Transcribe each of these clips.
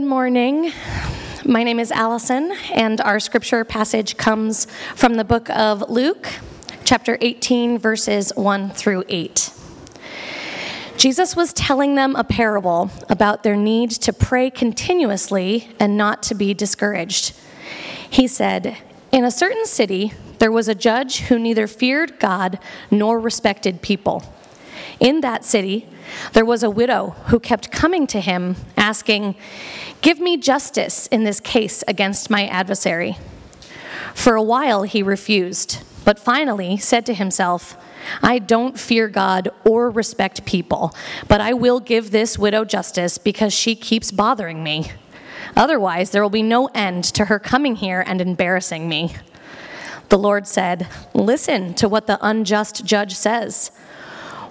Good morning. My name is Allison, and our scripture passage comes from the book of Luke, chapter 18, verses 1 through 8. Jesus was telling them a parable about their need to pray continuously and not to be discouraged. He said, In a certain city, there was a judge who neither feared God nor respected people. In that city, there was a widow who kept coming to him, asking, Give me justice in this case against my adversary. For a while he refused, but finally said to himself, I don't fear God or respect people, but I will give this widow justice because she keeps bothering me. Otherwise, there will be no end to her coming here and embarrassing me. The Lord said, Listen to what the unjust judge says.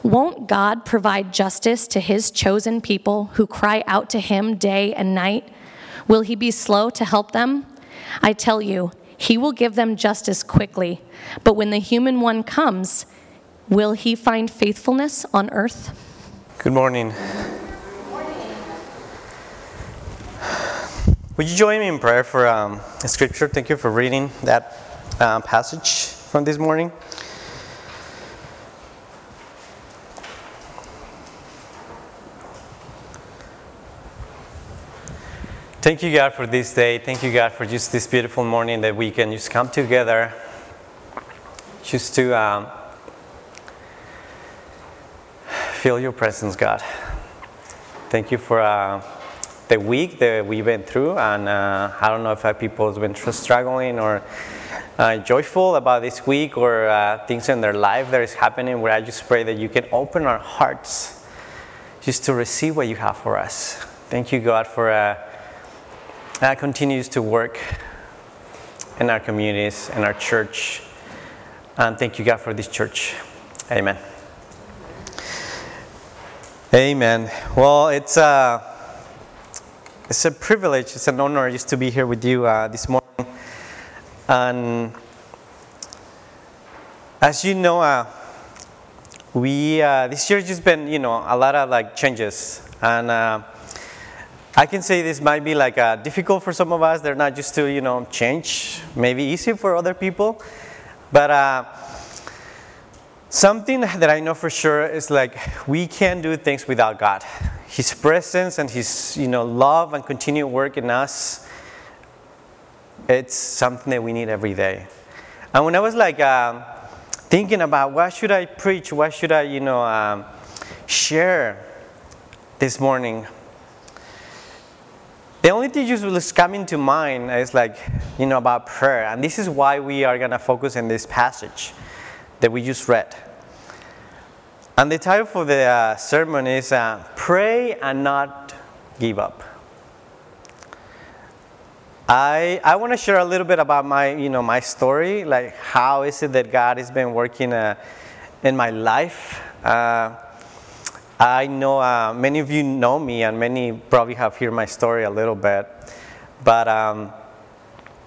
Won't God provide justice to his chosen people who cry out to him day and night? Will he be slow to help them? I tell you, he will give them justice quickly. But when the human one comes, will he find faithfulness on earth? Good morning. Would you join me in prayer for um, scripture? Thank you for reading that uh, passage from this morning. Thank you, God, for this day. Thank you, God, for just this beautiful morning that we can just come together just to um, feel your presence, God. Thank you for uh, the week that we went through. And uh, I don't know if people have been struggling or uh, joyful about this week or uh, things in their life that is happening, where I just pray that you can open our hearts just to receive what you have for us. Thank you, God, for uh, that continues to work in our communities, in our church. And thank you, God, for this church. Amen. Amen. Well, it's a, uh, it's a privilege, it's an honor just to be here with you uh, this morning. And as you know, uh, we uh, this year just been you know a lot of like changes, and uh, I can say this might be like uh, difficult for some of us. They're not used to, you know, change. Maybe easy for other people. But uh, something that I know for sure is like we can't do things without God. His presence and His, you know, love and continued work in us. It's something that we need every day. And when I was like um, thinking about what should I preach, what should I, you know, um, share this morning, the only thing that was coming to mind is like, you know, about prayer. And this is why we are going to focus in this passage that we just read. And the title for the uh, sermon is uh, Pray and Not Give Up. I, I want to share a little bit about my, you know, my story, like how is it that God has been working uh, in my life. Uh, I know uh, many of you know me, and many probably have heard my story a little bit. But um,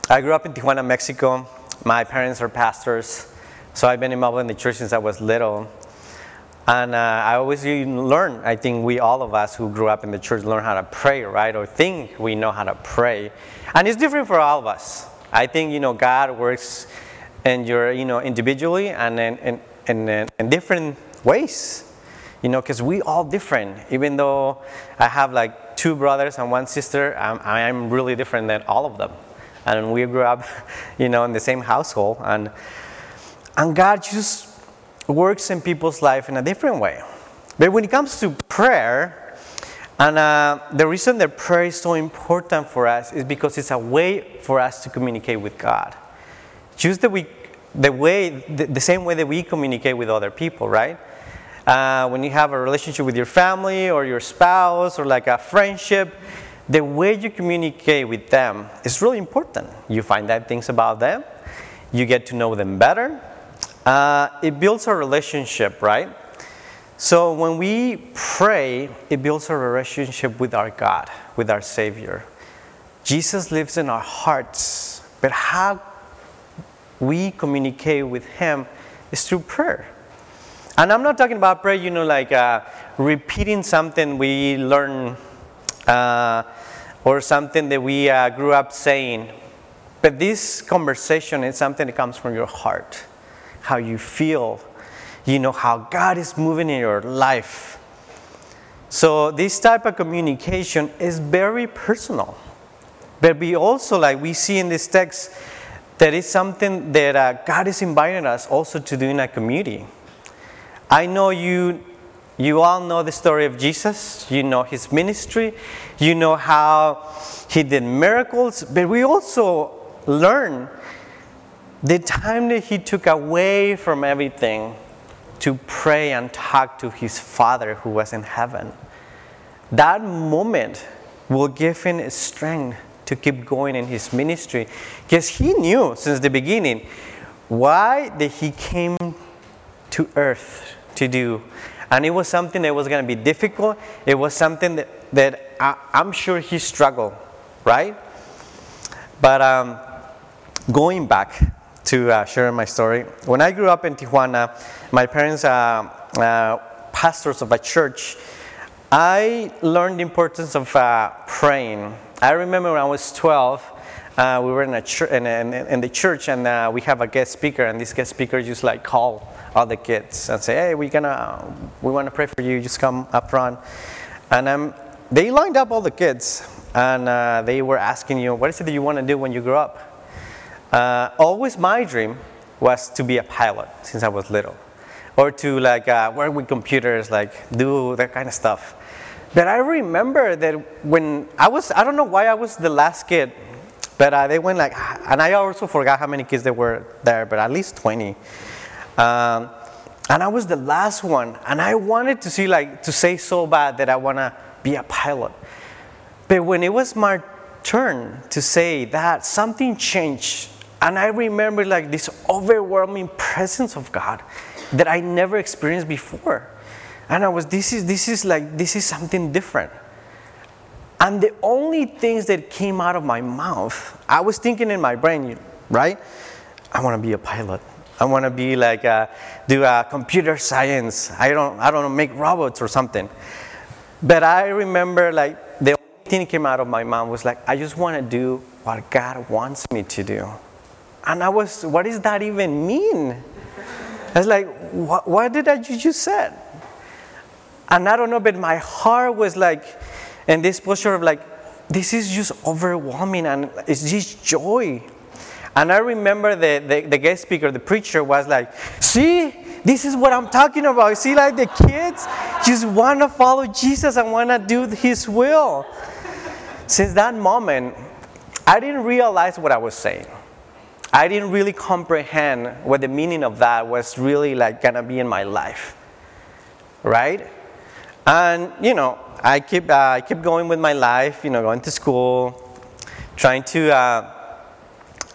I grew up in Tijuana, Mexico. My parents are pastors, so I've been involved in the church since I was little. And uh, I always learn, I think we, all of us who grew up in the church, learn how to pray, right? Or think we know how to pray. And it's different for all of us. I think, you know, God works in your, you know, individually and in, in, in, in different ways you know, because we all different. Even though I have like two brothers and one sister, I'm, I'm really different than all of them. And we grew up, you know, in the same household. And, and God just works in people's life in a different way. But when it comes to prayer, and uh, the reason that prayer is so important for us is because it's a way for us to communicate with God. Just the, we, the way, the, the same way that we communicate with other people, right? Uh, when you have a relationship with your family or your spouse or like a friendship, the way you communicate with them is really important. You find out things about them, you get to know them better. Uh, it builds a relationship, right? So when we pray, it builds a relationship with our God, with our Savior. Jesus lives in our hearts, but how we communicate with Him is through prayer. And I'm not talking about prayer, you know, like uh, repeating something we learn uh, or something that we uh, grew up saying. But this conversation is something that comes from your heart, how you feel, you know, how God is moving in your life. So this type of communication is very personal. But we also, like we see in this text, that is something that uh, God is inviting us also to do in a community. I know you, you all know the story of Jesus. You know his ministry. You know how he did miracles. But we also learn the time that he took away from everything to pray and talk to his Father who was in heaven. That moment will give him strength to keep going in his ministry because he knew since the beginning why that he came to earth to do. And it was something that was going to be difficult. It was something that, that I, am sure he struggled right? But um, going back to uh, sharing my story when i grew up in tijuana my parents are uh, uh, pastors of a church. I learned the importance of uh, praying. I remember when I was 12, uh, we were in, a ch- in, in, in, the church and uh, we have a guest speaker, and this guest speaker just like call all the kids and say, "Hey, we're gonna we want to pray for you. Just come up front." And um, they lined up all the kids, and uh, they were asking you, "What is it that you want to do when you grow up?" Uh, always, my dream was to be a pilot since I was little, or to like uh, work with computers, like do that kind of stuff. But I remember that when I was, I don't know why I was the last kid, but uh, they went like, and I also forgot how many kids there were there, but at least 20. Um, and I was the last one, and I wanted to see, like, to say so bad that I want to be a pilot. But when it was my turn to say that, something changed. And I remember, like, this overwhelming presence of God that I never experienced before. And I was, this is, this is like, this is something different. And the only things that came out of my mouth, I was thinking in my brain, right? I want to be a pilot. I want to be like, a, do a computer science. I don't, I don't make robots or something. But I remember like the only thing that came out of my mouth was like, I just want to do what God wants me to do. And I was, what does that even mean? I was like, what, what did I just said? And I don't know, but my heart was like, in this posture of like, this is just overwhelming and it's just joy. And I remember the, the, the, guest speaker, the preacher, was like, see, this is what I'm talking about. See, like the kids just want to follow Jesus and want to do his will. Since that moment, I didn't realize what I was saying. I didn't really comprehend what the meaning of that was really like gonna be in my life. Right? And, you know, I keep, uh, I keep going with my life, you know, going to school, trying to uh,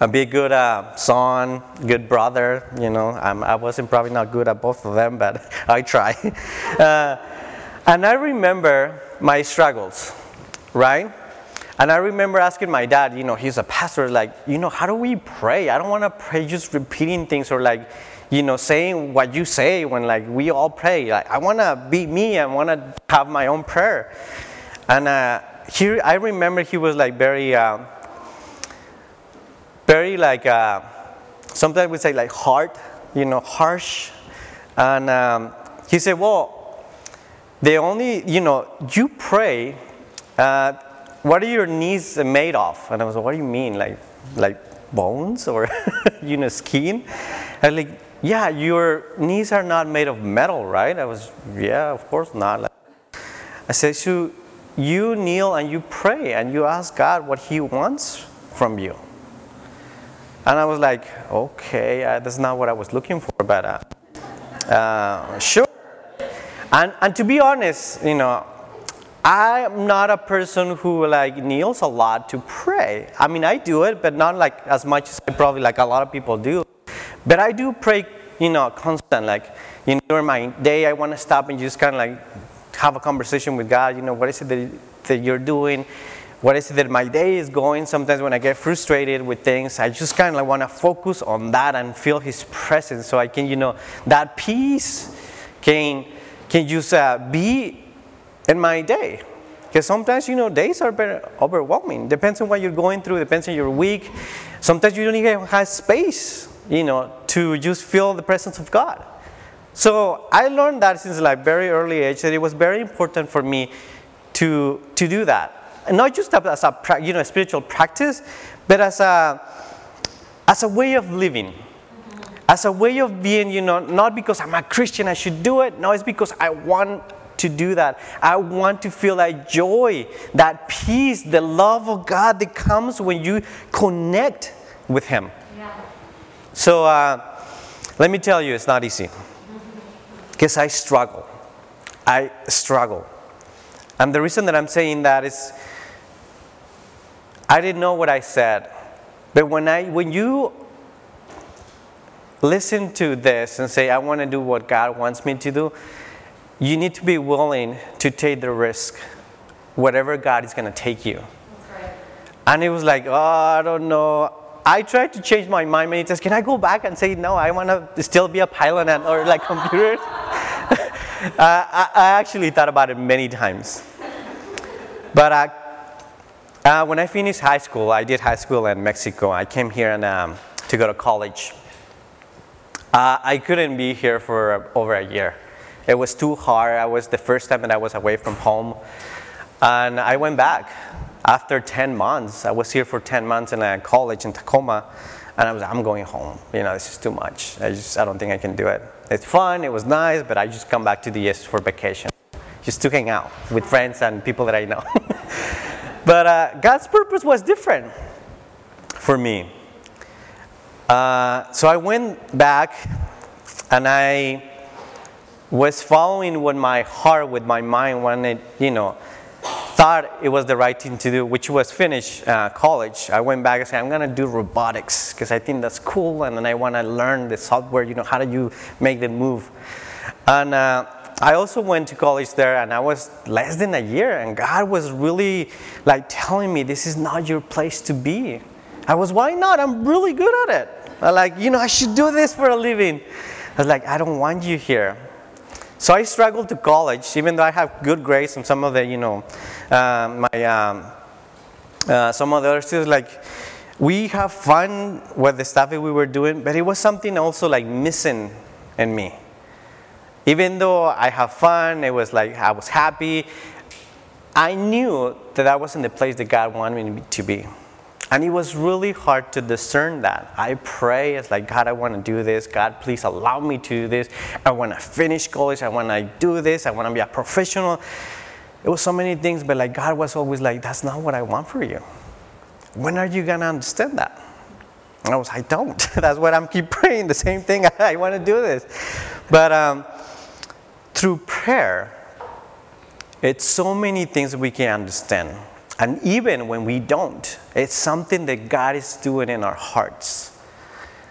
be a good uh, son, good brother, you know. I'm, I wasn't probably not good at both of them, but I try. Uh, and I remember my struggles, right? And I remember asking my dad, you know, he's a pastor, like, you know, how do we pray? I don't want to pray just repeating things or like, you know, saying what you say when like we all pray. Like I want to be me. I want to have my own prayer. And uh, he, I remember he was like very, uh, very like, uh, sometimes we say like hard, you know, harsh. And um, he said, well, the only, you know, you pray. Uh, what are your knees made of? And I was like, what do you mean, like, like bones or you know skin? And like yeah, your knees are not made of metal, right? I was, yeah, of course not. I said, so you kneel and you pray and you ask God what He wants from you. And I was like, okay, uh, that's not what I was looking for, but uh, uh, sure. And, and to be honest, you know, I'm not a person who like kneels a lot to pray. I mean, I do it, but not like as much as probably like a lot of people do. But I do pray, you know, constant. Like, you know, during my day, I want to stop and just kind of like have a conversation with God. You know, what is it that, that you're doing? What is it that my day is going? Sometimes when I get frustrated with things, I just kind of like want to focus on that and feel His presence, so I can, you know, that peace can can just uh, be in my day. Because sometimes, you know, days are overwhelming. Depends on what you're going through, depends on your week. Sometimes you don't even have space, you know, to just feel the presence of God. So I learned that since like very early age that it was very important for me to, to do that. And not just as a you know, spiritual practice, but as a, as a way of living. As a way of being, you know, not because I'm a Christian, I should do it. No, it's because I want to do that. I want to feel that joy, that peace, the love of God that comes when you connect with Him. Yeah. So uh, let me tell you, it's not easy. Because I struggle. I struggle. And the reason that I'm saying that is I didn't know what I said. But when, I, when you listen to this and say, I want to do what God wants me to do, you need to be willing to take the risk, whatever God is going to take you. Right. And it was like, oh, I don't know. I tried to change my mind many times. Can I go back and say, no, I want to still be a pilot and, or like computers? uh, I, I, actually thought about it many times. But uh, uh, when I finished high school, I did high school in Mexico. I came here and, um, to go to college. Uh, I couldn't be here for over a year. It was too hard. I was the first time that I was away from home. And I went back after 10 months. I was here for 10 months in a college in Tacoma. And I was, I'm going home. You know, this is too much. I just, I don't think I can do it. It's fun, it was nice, but I just come back to the US for vacation. Just to hang out with friends and people that I know. but uh, God's purpose was different for me. Uh, so I went back and I was following what my heart, with my mind wanted, you know, thought it was the right thing to do, which was finish uh, college. I went back and said, I'm going to do robotics because I think that's cool and then I want to learn the software, you know, how do you make the move? And uh, I also went to college there and I was less than a year and God was really like telling me, this is not your place to be. I was, why not? I'm really good at it. I like, you know, I should do this for a living. I was like, I don't want you here. So I struggled to college, even though I have good grades and some of the, you know, uh, my, um, uh, some of the other students, like, we have fun with the stuff that we were doing, but it was something also like missing in me. Even though I have fun, it was like I was happy, I knew that I wasn't the place that God wanted me to be. And it was really hard to discern that. I pray, it's like, God, I want to do this. God, please allow me to do this. I want to finish college. I want to do this. I want to be a professional. It was so many things, but like God was always like, that's not what I want for you. When are you going to understand that? And I was, I don't. that's what I'm keep praying. The same thing. I want to do this. But um, through prayer, it's so many things we can understand. And even when we don't, it's something that God is doing in our hearts.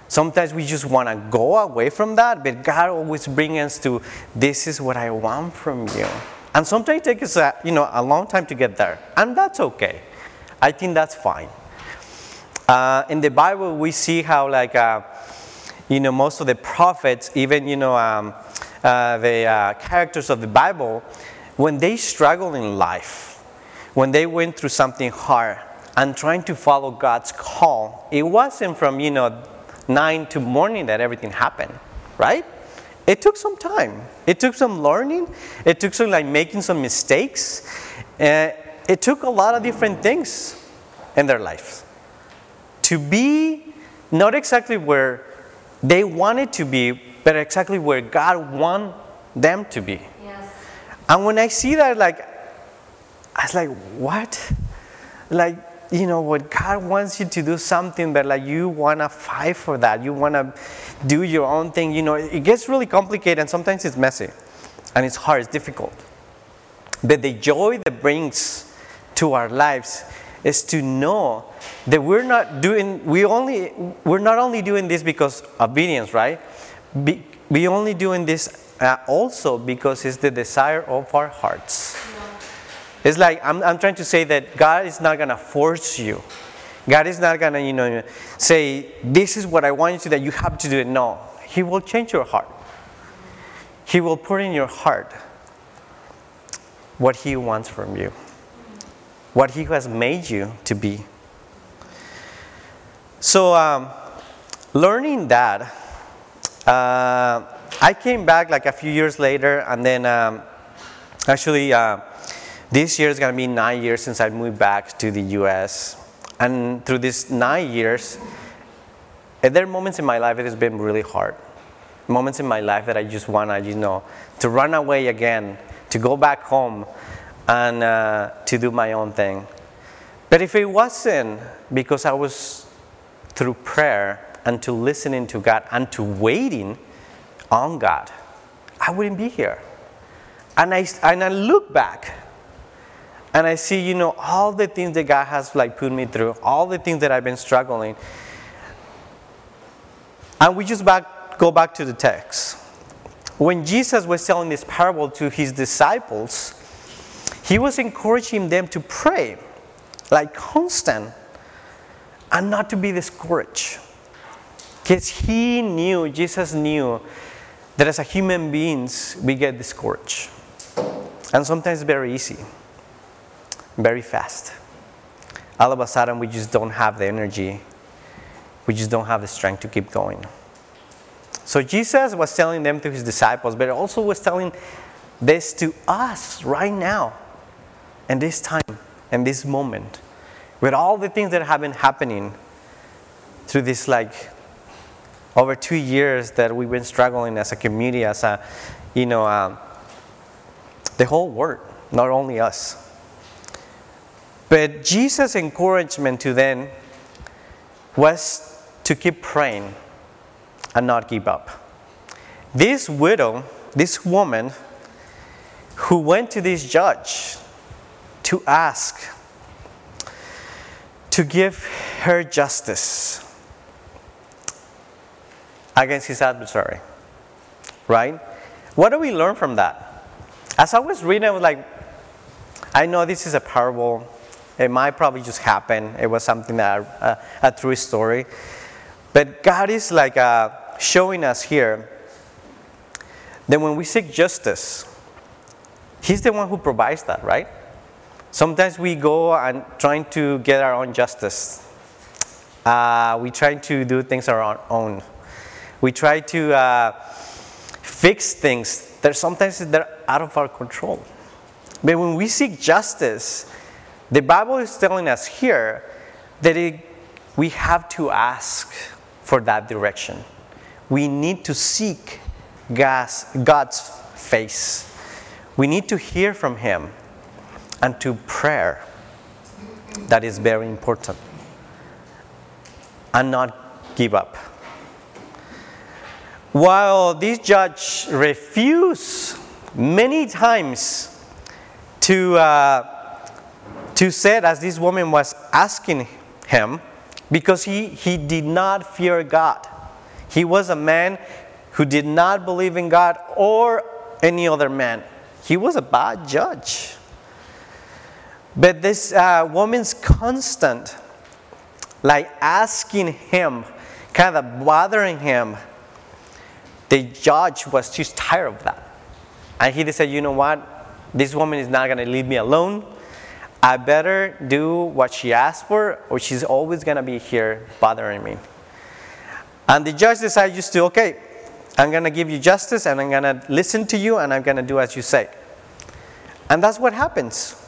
Sometimes we just want to go away from that, but God always brings us to this is what I want from you. And sometimes it takes a, you know, a long time to get there, and that's okay. I think that's fine. Uh, in the Bible, we see how, like, uh, you know, most of the prophets, even, you know, um, uh, the uh, characters of the Bible, when they struggle in life, when they went through something hard and trying to follow God's call, it wasn't from, you know, nine to morning that everything happened, right? It took some time. It took some learning. It took some like making some mistakes. Uh, it took a lot of different things in their lives to be not exactly where they wanted to be, but exactly where God wanted them to be. Yes. And when I see that, like I was like, what? Like, you know, what God wants you to do something, but like you want to fight for that. You want to do your own thing. You know, it gets really complicated and sometimes it's messy and it's hard, it's difficult. But the joy that brings to our lives is to know that we're not doing, we only, we're not only doing this because obedience, right? Be, we only doing this uh, also because it's the desire of our hearts. It's like I'm, I'm trying to say that God is not to force you. God is not to, you know, say, this is what I want you to that you have to do it. No. He will change your heart. He will put in your heart what He wants from you. what He has made you to be. So, um, learning that, uh, I came back like a few years later, and then um, actually, uh, this year is going to be nine years since I moved back to the US. And through these nine years, there are moments in my life it has been really hard. Moments in my life that I just want to, you know, to run away again, to go back home, and uh, to do my own thing. But if it wasn't because I was through prayer and to listening to God and to waiting on God, I wouldn't be here. And I, and I look back and I see, you know, all the things that God has like put me through, all the things that I've been struggling. And we just back, go back to the text. When Jesus was telling this parable to his disciples, he was encouraging them to pray, like constant, and not to be discouraged. Because he knew, Jesus knew, that as a human beings, we get discouraged. And sometimes very easy, very fast. All of a sudden, we just don't have the energy, we just don't have the strength to keep going. So Jesus was telling them to his disciples, but also was telling this to us right now and this time and this moment with all the things that have been happening through this like over two years that we've been struggling as a community as a you know um, the whole world not only us. But jesus encouragement to them was to keep praying and not give up. This widow this woman who went to this judge to ask to give her justice against his adversary. Right? What do we learn from that? As I was reading, I was like, I know this is a parable. It might probably just happen. It was something that uh, a true story. But God is like uh, showing us here that when we seek justice, He's the one who provides that, right? Sometimes we go and trying to get our own justice. Uh, we try to do things our own. We try to uh, fix things that sometimes they're out of our control. But when we seek justice, the Bible is telling us here that it, we have to ask for that direction. We need to seek God's, God's face. We need to hear from Him and to prayer. That is very important. And not give up. While this judge refused many times to, uh, to say, as this woman was asking him, because he, he did not fear God. He was a man who did not believe in God or any other man. He was a bad judge. But this uh, woman's constant, like asking him, kind of bothering him, the judge was just tired of that. And he decided, you know what? This woman is not going to leave me alone. I better do what she asked for, or she's always going to be here bothering me. And the judge decided just to, okay, I'm going to give you justice and I'm going to listen to you and I'm going to do as you say. And that's what happens.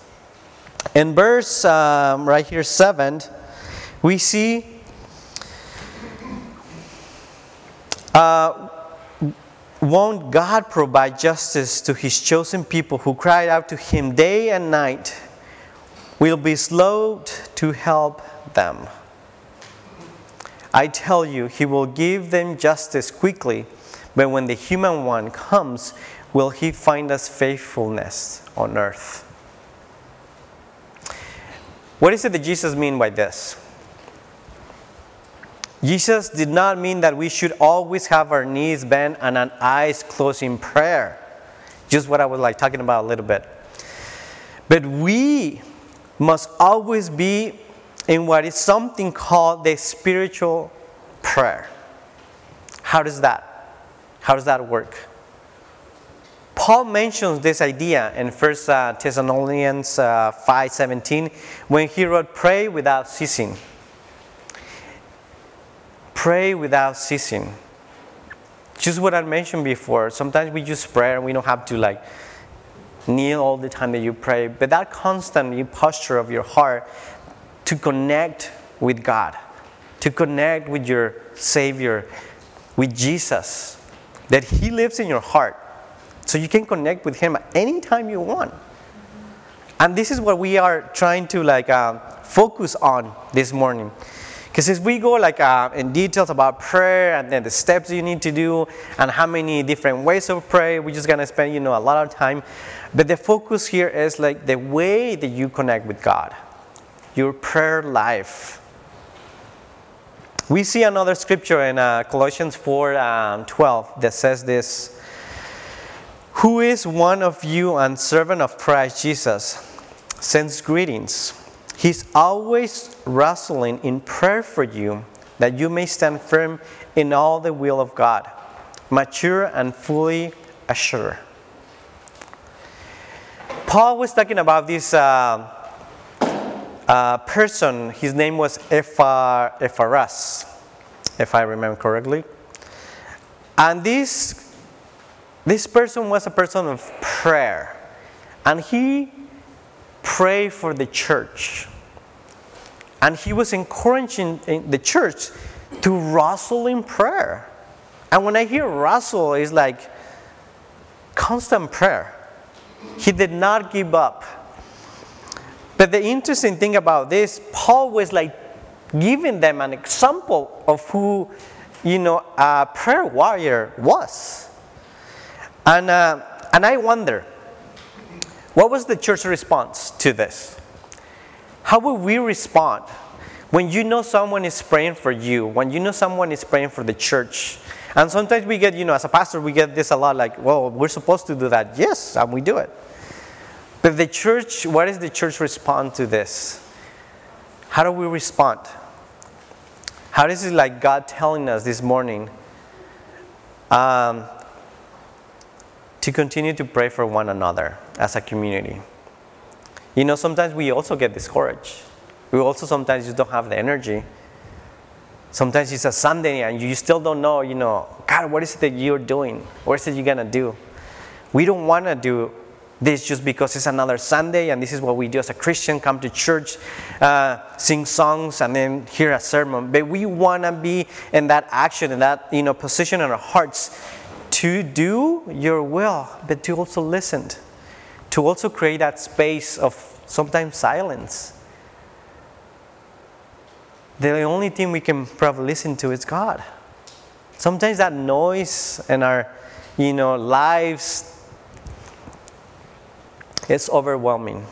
In verse um, right here, 7, we see uh, won't God provide justice to his chosen people who cried out to him day and night? Will be slow to help them. I tell you, he will give them justice quickly, but when the human one comes, will he find us faithfulness on earth? What is it that Jesus mean by this? Jesus did not mean that we should always have our knees bent and our eyes closed in prayer. Just what I was like talking about a little bit. But we must always be in what is something called the spiritual prayer. How does that? How does that work? Paul mentions this idea in 1 uh, Thessalonians uh, 5:17 when he wrote, "Pray without ceasing." Pray without ceasing. Just what I mentioned before. Sometimes we just pray and we don't have to like kneel all the time that you pray, but that constant posture of your heart to connect with God, to connect with your Savior, with Jesus, that He lives in your heart. So you can connect with Him anytime you want. And this is what we are trying to like uh, focus on this morning. Because if we go like uh, in details about prayer and then the steps you need to do and how many different ways of pray, we're just gonna spend you know a lot of time. But the focus here is like the way that you connect with God, your prayer life. We see another scripture in uh, Colossians 4 um, 12 that says this Who is one of you and servant of Christ Jesus? Sends greetings. He's always wrestling in prayer for you that you may stand firm in all the will of God, mature and fully assured. Paul was talking about this uh, uh, person. His name was Ephar, Epharas, if I remember correctly. And this, this person was a person of prayer. And he prayed for the church. And he was encouraging the church to wrestle in prayer. And when I hear wrestle, it's like constant prayer. He did not give up. But the interesting thing about this, Paul was like giving them an example of who, you know, a prayer warrior was. And, uh, and I wonder, what was the church response to this? How will we respond when you know someone is praying for you, when you know someone is praying for the church? And sometimes we get, you know, as a pastor, we get this a lot like, well, we're supposed to do that. Yes, and we do it. But the church, what does the church respond to this? How do we respond? How is it like God telling us this morning um, to continue to pray for one another as a community? You know, sometimes we also get discouraged. We also sometimes just don't have the energy Sometimes it's a Sunday and you still don't know, you know, God, what is it that you're doing? What is it you're going to do? We don't want to do this just because it's another Sunday and this is what we do as a Christian come to church, uh, sing songs, and then hear a sermon. But we want to be in that action, in that you know, position in our hearts to do your will, but to also listen, to also create that space of sometimes silence the only thing we can probably listen to is God. Sometimes that noise in our, you know, lives is overwhelming.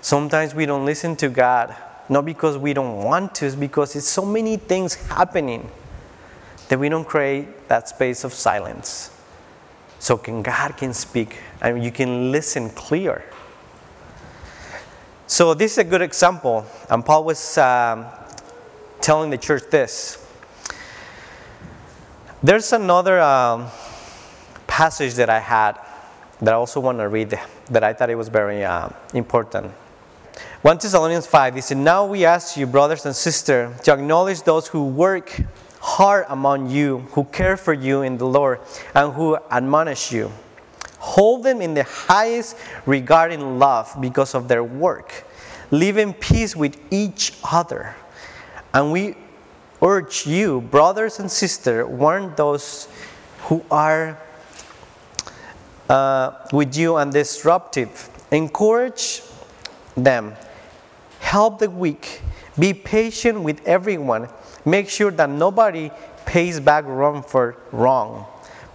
Sometimes we don't listen to God, not because we don't want to, it's because it's so many things happening that we don't create that space of silence. So can God can speak and you can listen clear. So, this is a good example. And Paul was um, telling the church this. There's another um, passage that I had that I also want to read that I thought it was very uh, important. 1 Thessalonians 5, he said, Now we ask you, brothers and sisters, to acknowledge those who work hard among you, who care for you in the Lord, and who admonish you. Hold them in the highest regard and love because of their work. Live in peace with each other. And we urge you, brothers and sisters, warn those who are uh, with you and disruptive. Encourage them. Help the weak. Be patient with everyone. Make sure that nobody pays back wrong for wrong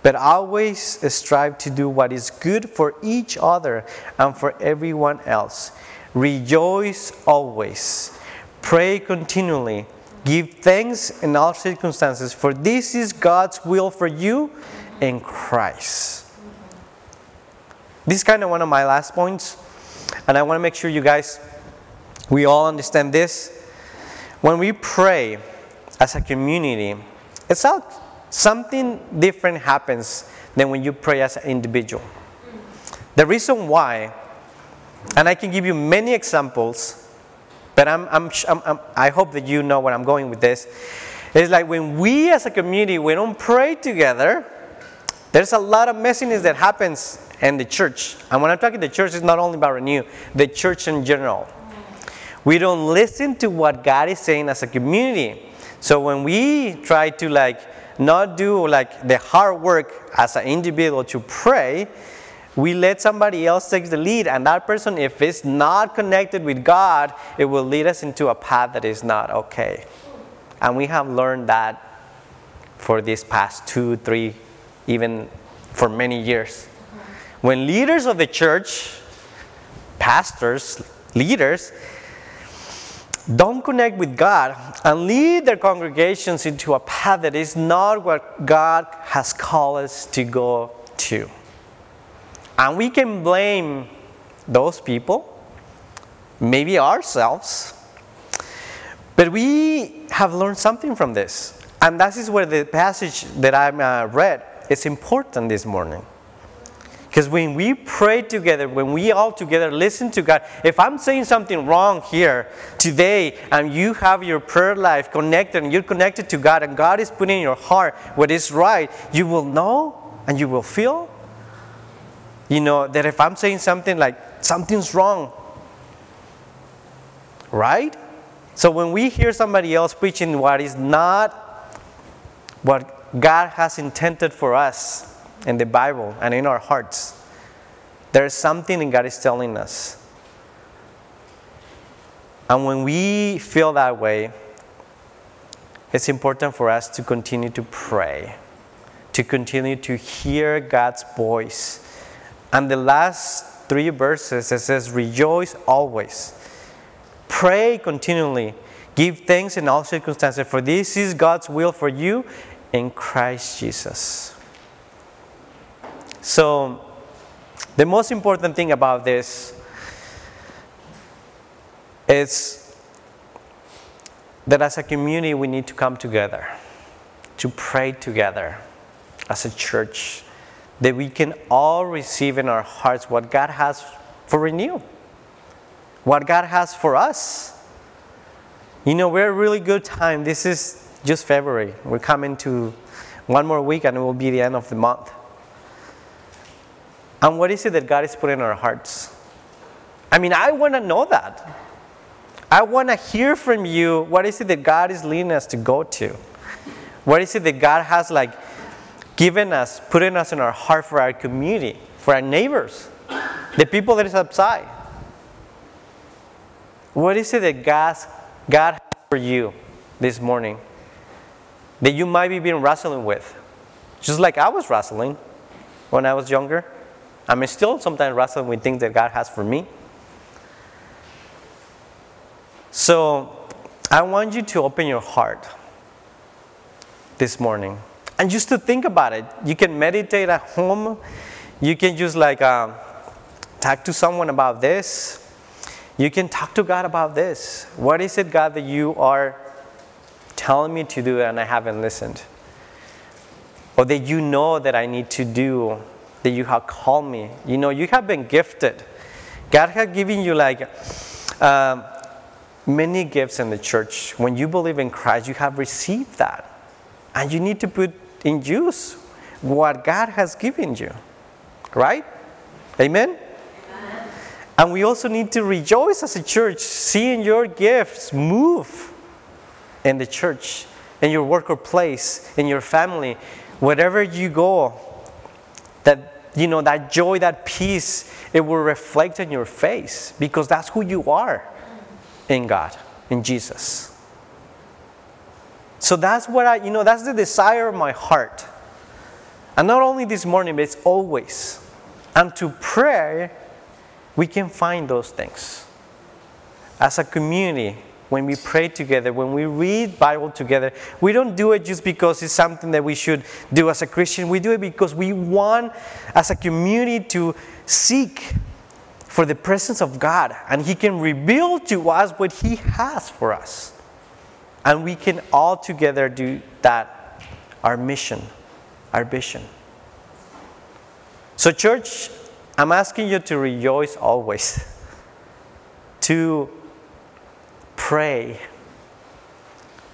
but always strive to do what is good for each other and for everyone else. Rejoice always. Pray continually. Give thanks in all circumstances, for this is God's will for you in Christ. This is kind of one of my last points, and I want to make sure you guys, we all understand this. When we pray as a community, it's not something different happens than when you pray as an individual. The reason why, and I can give you many examples, but I'm, I'm, I'm, i hope that you know where I'm going with this. It's like when we as a community, we don't pray together, there's a lot of messiness that happens in the church. And when I'm talking the church, it's not only about Renew, the church in general. We don't listen to what God is saying as a community. So when we try to like not do like the hard work as an individual to pray, we let somebody else take the lead and that person if it's not connected with god it will lead us into a path that is not okay and we have learned that for these past two three even for many years when leaders of the church pastors leaders don't connect with God and lead their congregations into a path that is not what God has called us to go to. And we can blame those people, maybe ourselves, but we have learned something from this. And that is where the passage that I uh, read is important this morning. Because when we pray together, when we all together listen to God, if I'm saying something wrong here today and you have your prayer life connected and you're connected to God and God is putting in your heart what is right, you will know and you will feel, you know, that if I'm saying something like something's wrong, right? So when we hear somebody else preaching what is not what God has intended for us, in the Bible and in our hearts. There is something that God is telling us. And when we feel that way, it's important for us to continue to pray, to continue to hear God's voice. And the last three verses, it says, Rejoice always, pray continually, give thanks in all circumstances, for this is God's will for you in Christ Jesus. So, the most important thing about this is that as a community we need to come together, to pray together as a church, that we can all receive in our hearts what God has for renew, what God has for us. You know, we're a really good time. This is just February. We're coming to one more week and it will be the end of the month. And what is it that God is putting in our hearts? I mean, I want to know that. I want to hear from you what is it that God is leading us to go to? What is it that God has like given us, putting us in our heart for our community, for our neighbors, the people that is outside? What is it that God, God has for you this morning that you might be being wrestling with? Just like I was wrestling when I was younger. I'm still sometimes wrestling with things that God has for me. So I want you to open your heart this morning and just to think about it. You can meditate at home. You can just like uh, talk to someone about this. You can talk to God about this. What is it, God, that you are telling me to do and I haven't listened? Or that you know that I need to do that you have called me. You know, you have been gifted. God has given you like um, many gifts in the church. When you believe in Christ, you have received that. And you need to put in use what God has given you. Right? Amen? Amen? And we also need to rejoice as a church, seeing your gifts move in the church, in your workplace, in your family, wherever you go you know that joy that peace it will reflect on your face because that's who you are in god in jesus. So that's what i you know that's the desire of my heart. And not only this morning but it's always. And to pray we can find those things. As a community when we pray together, when we read Bible together, we don't do it just because it's something that we should do as a Christian. We do it because we want as a community to seek for the presence of God and he can reveal to us what he has for us. And we can all together do that our mission, our vision. So, church, I'm asking you to rejoice always, to pray.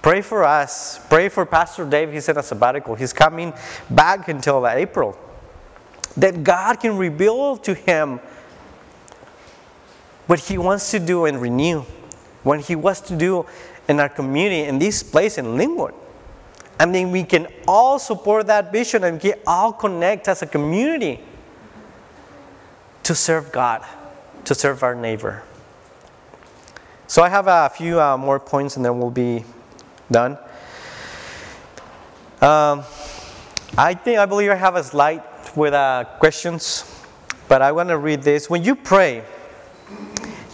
Pray for us. Pray for Pastor Dave. He's in a sabbatical. He's coming back until April. That God can reveal to him what He wants to do and renew, what He wants to do in our community, in this place in Linwood. And then we can all support that vision and can all connect as a community to serve God, to serve our neighbor. So I have a few uh, more points and then we'll be done. Um, I think, I believe I have a slide with uh, questions, but I want to read this. When you pray,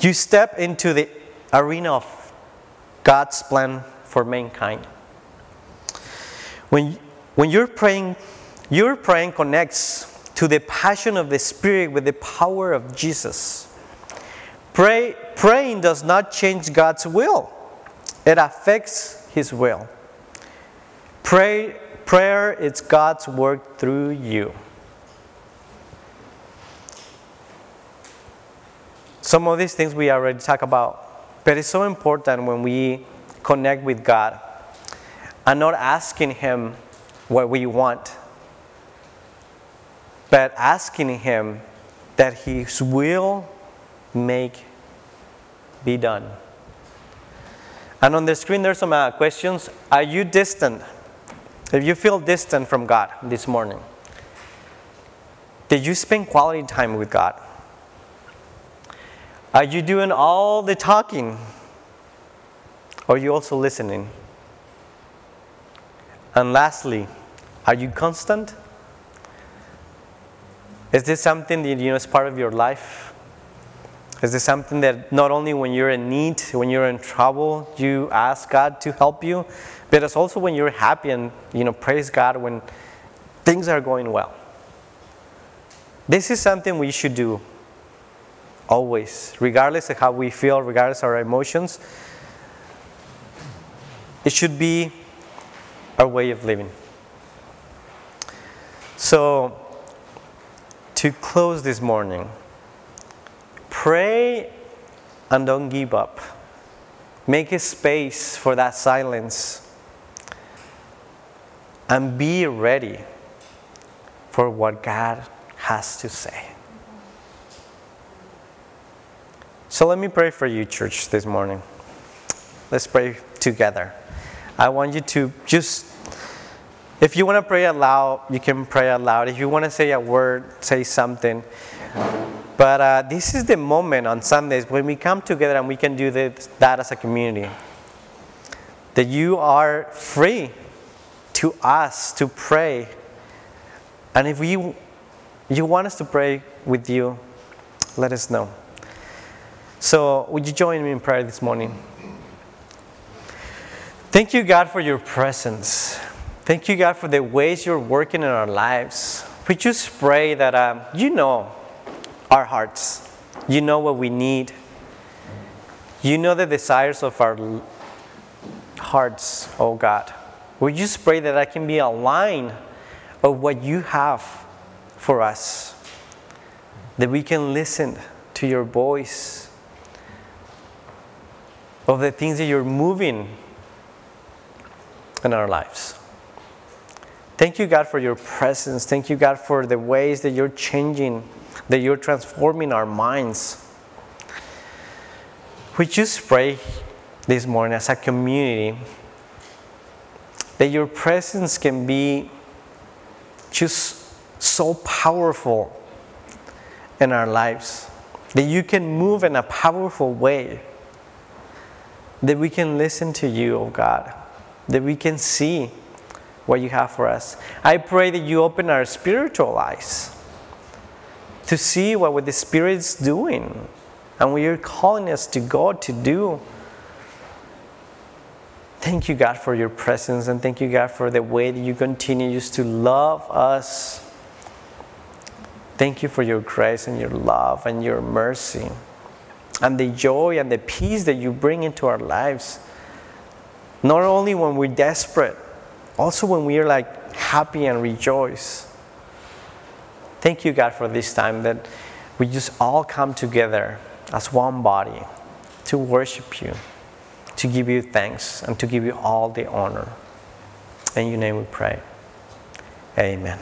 you step into the arena of God's plan for mankind. When, when you're praying, your praying connects to the passion of the Spirit with the power of Jesus. Pray, praying does not change God's will, it affects His will. Pray, prayer is God's work through you. Some of these things we already talked about, but it's so important when we connect with God and not asking Him what we want, but asking Him that His will make be done. And on the screen, there's some uh, questions. Are you distant? If you feel distant from God this morning, did you spend quality time with God? Are you doing all the talking? Or are you also listening? And lastly, are you constant? Is this something that you know is part of your life? Is something that not only when you're in need, when you're in trouble, you ask God to help you, but it's also when you're happy and you know praise God when things are going well. This is something we should do always, regardless of how we feel, regardless of our emotions. It should be our way of living. So, to close this morning, pray and don't give up. Make a space for that silence and be ready for what God has to say. So let me pray for you, church, this morning. Let's pray together. I want you to just, if you want to pray aloud, you can pray aloud. If you want to say a word, say something. But uh, this is the moment on Sundays when we come together and we can do this, that as a community. That you are free to us to pray. And if you, you want us to pray with you, let us know. So, would you join me in prayer this morning? Thank you, God, for your presence. Thank you, God, for the ways you're working in our lives. We just pray that um, you know our hearts, you know what we need, you know the desires of our hearts, oh God. We just pray that I can be a line of what you have for us, that we can listen to your voice of the things that you're moving in our lives. Thank you, God, for your presence. Thank you, God, for the ways that you're changing, that you're transforming our minds. We just pray this morning as a community that your presence can be just so powerful in our lives, that you can move in a powerful way that we can listen to you, oh God, that we can see what you have for us. I pray that you open our spiritual eyes to see what the Spirit's doing and what you're calling us to God to do. Thank you, God, for your presence, and thank you, God, for the way that you continue just to love us. Thank you for your grace and your love and your mercy and the joy and the peace that you bring into our lives. Not only when we're desperate, also when we're like happy and rejoice. Thank you, God, for this time that we just all come together as one body to worship you, to give you thanks, and to give you all the honor. In your name we pray. Amen.